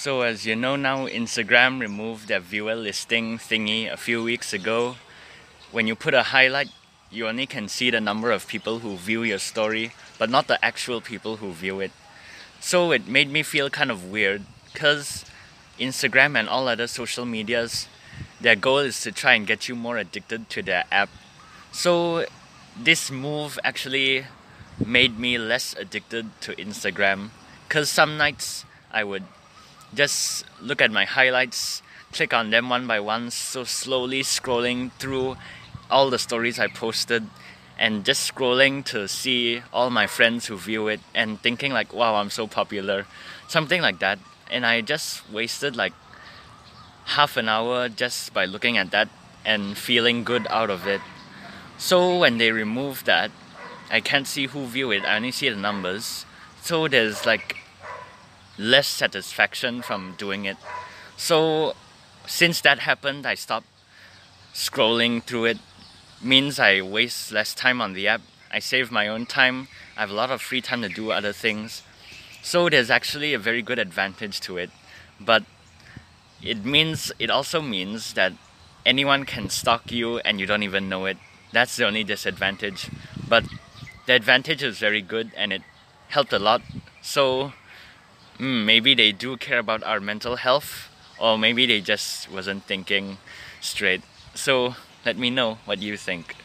So as you know now, Instagram removed their viewer listing thingy a few weeks ago. When you put a highlight, you only can see the number of people who view your story, but not the actual people who view it. So it made me feel kind of weird, because Instagram and all other social medias, their goal is to try and get you more addicted to their app. So this move actually made me less addicted to Instagram, because some nights I would just look at my highlights, click on them one by one, so slowly scrolling through all the stories I posted and just scrolling to see all my friends who view it and thinking like wow I'm so popular. Something like that. And I just wasted like half an hour just by looking at that and feeling good out of it. So when they remove that I can't see who view it. I only see the numbers. So there's like less satisfaction from doing it. So since that happened, I stopped scrolling through it. Means I waste less time on the app. I save my own time. I have a lot of free time to do other things. So there's actually a very good advantage to it. But it means it also means that anyone can stalk you and you don't even know it. That's the only disadvantage. But the advantage is very good and it helped a lot. So mm, maybe they do care about our mental health or maybe they just wasn't thinking straight. So let me know what you think